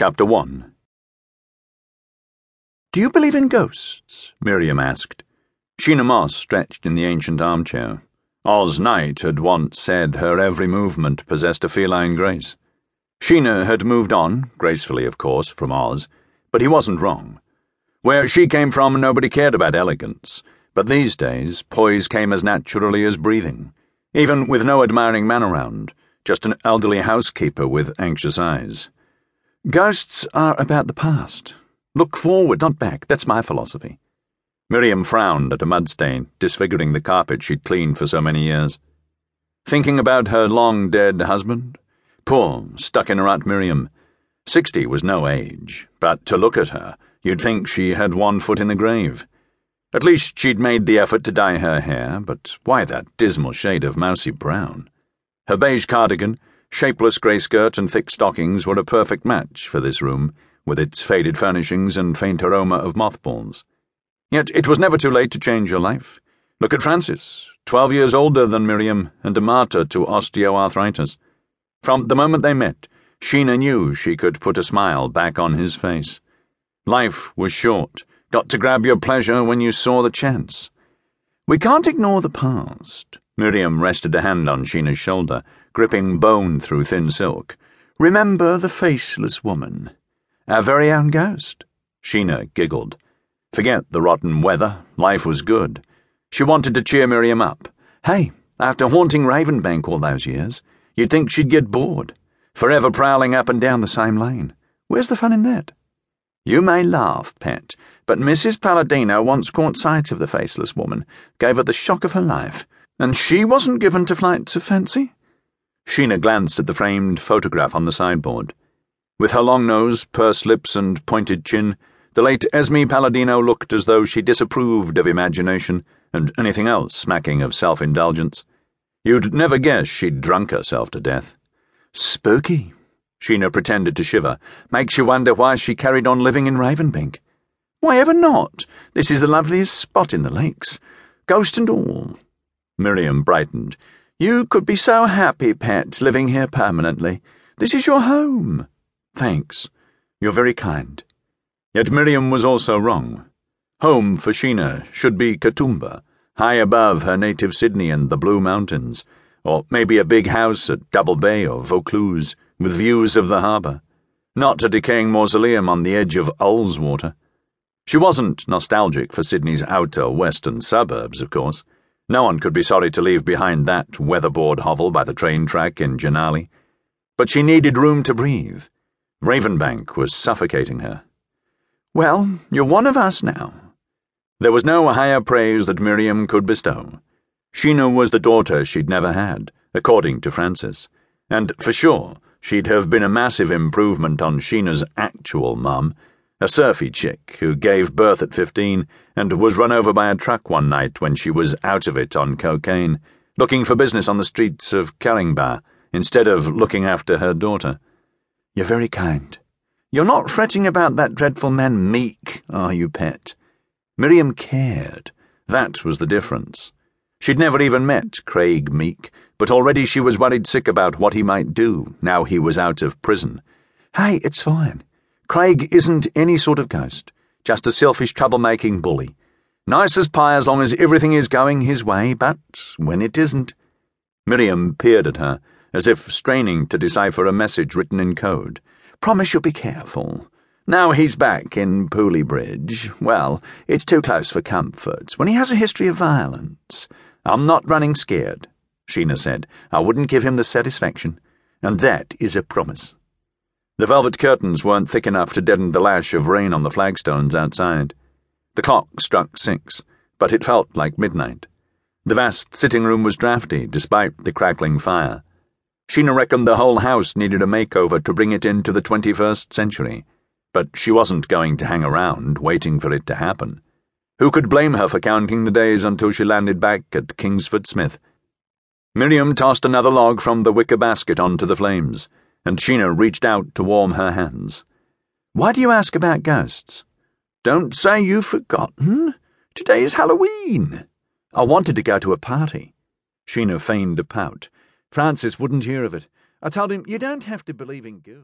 Chapter 1 Do you believe in ghosts? Miriam asked. Shenagh Moss stretched in the ancient armchair. Oz Knight had once said her every movement possessed a feline grace. Shenagh had moved on, gracefully of course, from Oz, but he wasn't wrong. Where she came from, nobody cared about elegance, but these days, poise came as naturally as breathing, even with no admiring man around, just an elderly housekeeper with anxious eyes. Ghosts are about the past. Look forward, not back. That's my philosophy. Miriam frowned at a mud stain disfiguring the carpet she'd cleaned for so many years. Thinking about her long dead husband? Poor, stuck in a rut Miriam. Sixty was no age, but to look at her, you'd think she had one foot in the grave. At least she'd made the effort to dye her hair, but why that dismal shade of mousy brown? Her beige cardigan, shapeless grey skirt, and thick stockings were a perfect match for this room, with its faded furnishings and faint aroma of mothballs. Yet it was never too late to change your life. Look at Francis, twelve years older than Miriam and a martyr to osteoarthritis. From the moment they met, Shenagh knew she could put a smile back on his face. Life was short. Got to grab your pleasure when you saw the chance. We can't ignore the past. Miriam rested a hand on Shenagh's shoulder, gripping bone through thin silk. Remember the faceless woman. Our very own ghost. Shenagh giggled. Forget the rotten weather. Life was good. She wanted to cheer Miriam up. Hey, after haunting Ravenbank all those years, you'd think she'd get bored. Forever prowling up and down the same lane. Where's the fun in that? You may laugh, pet, but Mrs. Palladino once caught sight of the faceless woman, gave her the shock of her life. And she wasn't given to flights of fancy? Shenagh glanced at the framed photograph on the sideboard. With her long nose, pursed lips, and pointed chin, the late Esme Palladino looked as though she disapproved of imagination and anything else smacking of self indulgence. You'd never guess she'd drunk herself to death. Spooky. Shenagh pretended to shiver. Makes you wonder why she carried on living in Ravenbank. Why ever not? This is the loveliest spot in the lakes. Ghost and all. Miriam brightened. You could be so happy, pet, living here permanently. This is your home. Thanks. You're very kind. Yet Miriam was also wrong. Home for Shenagh should be Katoomba, high above her native Sydney and the Blue Mountains, or maybe a big house at Double Bay or Vaucluse, with views of the harbour, not a decaying mausoleum on the edge of Ullswater. She wasn't nostalgic for Sydney's outer western suburbs, of course. No one could be sorry to leave behind that weatherboard hovel by the train track in Jannali. But she needed room to breathe. Ravenbank was suffocating her. Well, you're one of us now. There was no higher praise that Miriam could bestow. Shenagh was the daughter she'd never had, according to Francis, and for sure she'd have been a massive improvement on Shenagh's actual mum a surfy chick who gave birth at 15 and was run over by a truck one night when she was out of it on cocaine, looking for business on the streets of Caringbah instead of looking after her daughter. You're very kind. You're not fretting about that dreadful man Meek, are you, pet? Miriam cared. That was the difference. She'd never even met Craig Meek, but already she was worried sick about what he might do now he was out of prison. Hey, it's fine. Craig isn't any sort of ghost, just a selfish troublemaking bully. Nice as pie as long as everything is going his way, but when it isn't. Miriam peered at her, as if straining to decipher a message written in code. Promise you'll be careful. Now he's back in Pooley Bridge. Well, it's too close for comfort when he has a history of violence. I'm not running scared, Shenagh said. I wouldn't give him the satisfaction. And that is a promise. The velvet curtains weren't thick enough to deaden the lash of rain on the flagstones outside. The clock struck six, but it felt like midnight. The vast sitting room was drafty, despite the crackling fire. Shenagh reckoned the whole house needed a makeover to bring it into the 21st century, but she wasn't going to hang around waiting for it to happen. Who could blame her for counting the days until she landed back at Kingsford Smith? Miriam tossed another log from the wicker basket onto the flames and Shenagh reached out to warm her hands. Why do you ask about ghosts? Don't say you've forgotten. Today is Halloween. I wanted to go to a party. Shenagh feigned a pout. Francis wouldn't hear of it. I told him, You don't have to believe in ghosts.